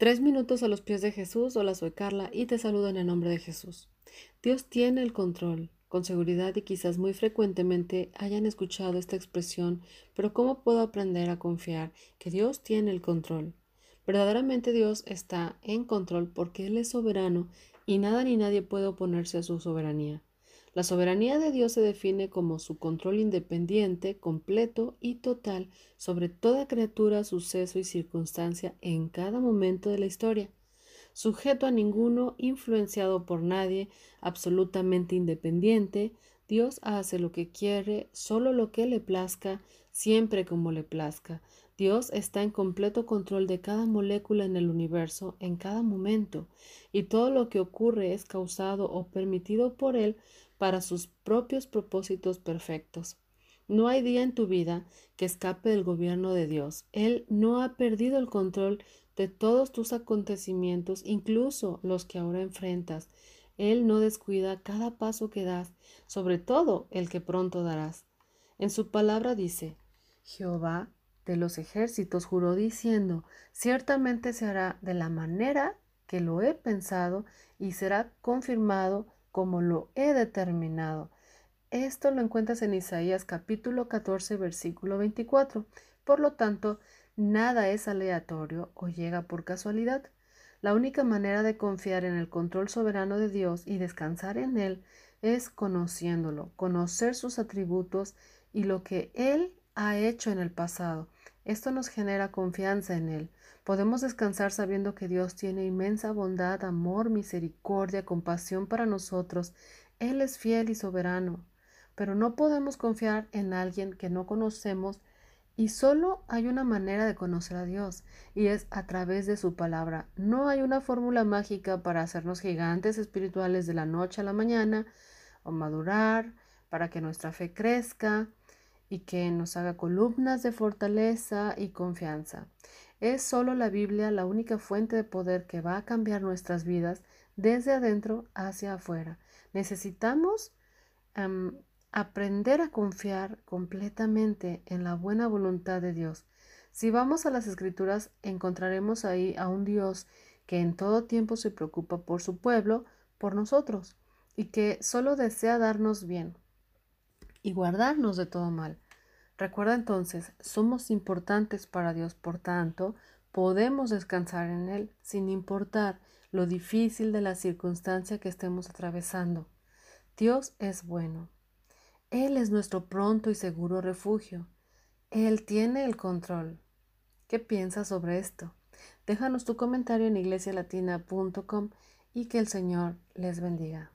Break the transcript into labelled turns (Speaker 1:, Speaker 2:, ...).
Speaker 1: Tres minutos a los pies de Jesús. Hola, soy Carla y te saludo en el nombre de Jesús. Dios tiene el control. Con seguridad y quizás muy frecuentemente hayan escuchado esta expresión, pero ¿cómo puedo aprender a confiar que Dios tiene el control? Verdaderamente Dios está en control porque Él es soberano y nada ni nadie puede oponerse a su soberanía. La soberanía de Dios se define como su control independiente, completo y total sobre toda criatura, suceso y circunstancia en cada momento de la historia. Sujeto a ninguno, influenciado por nadie, absolutamente independiente, Dios hace lo que quiere, solo lo que le plazca, siempre como le plazca. Dios está en completo control de cada molécula en el universo en cada momento, y todo lo que ocurre es causado o permitido por Él para sus propios propósitos perfectos. No hay día en tu vida que escape del gobierno de Dios. Él no ha perdido el control de todos tus acontecimientos, incluso los que ahora enfrentas. Él no descuida cada paso que das, sobre todo el que pronto darás. En su palabra dice, Jehová de los ejércitos juró diciendo, ciertamente se hará de la manera que lo he pensado y será confirmado como lo he determinado. Esto lo encuentras en Isaías capítulo 14 versículo 24. Por lo tanto, nada es aleatorio o llega por casualidad. La única manera de confiar en el control soberano de Dios y descansar en Él es conociéndolo, conocer sus atributos y lo que Él ha hecho en el pasado. Esto nos genera confianza en Él. Podemos descansar sabiendo que Dios tiene inmensa bondad, amor, misericordia, compasión para nosotros. Él es fiel y soberano. Pero no podemos confiar en alguien que no conocemos y solo hay una manera de conocer a Dios y es a través de su palabra. No hay una fórmula mágica para hacernos gigantes espirituales de la noche a la mañana o madurar para que nuestra fe crezca y que nos haga columnas de fortaleza y confianza. Es solo la Biblia la única fuente de poder que va a cambiar nuestras vidas desde adentro hacia afuera. Necesitamos em, aprender a confiar completamente en la buena voluntad de Dios. Si vamos a las escrituras, encontraremos ahí a un Dios que en todo tiempo se preocupa por su pueblo, por nosotros, y que solo desea darnos bien y guardarnos de todo mal. Recuerda entonces, somos importantes para Dios, por tanto, podemos descansar en Él sin importar lo difícil de la circunstancia que estemos atravesando. Dios es bueno. Él es nuestro pronto y seguro refugio. Él tiene el control. ¿Qué piensas sobre esto? Déjanos tu comentario en iglesialatina.com y que el Señor les bendiga.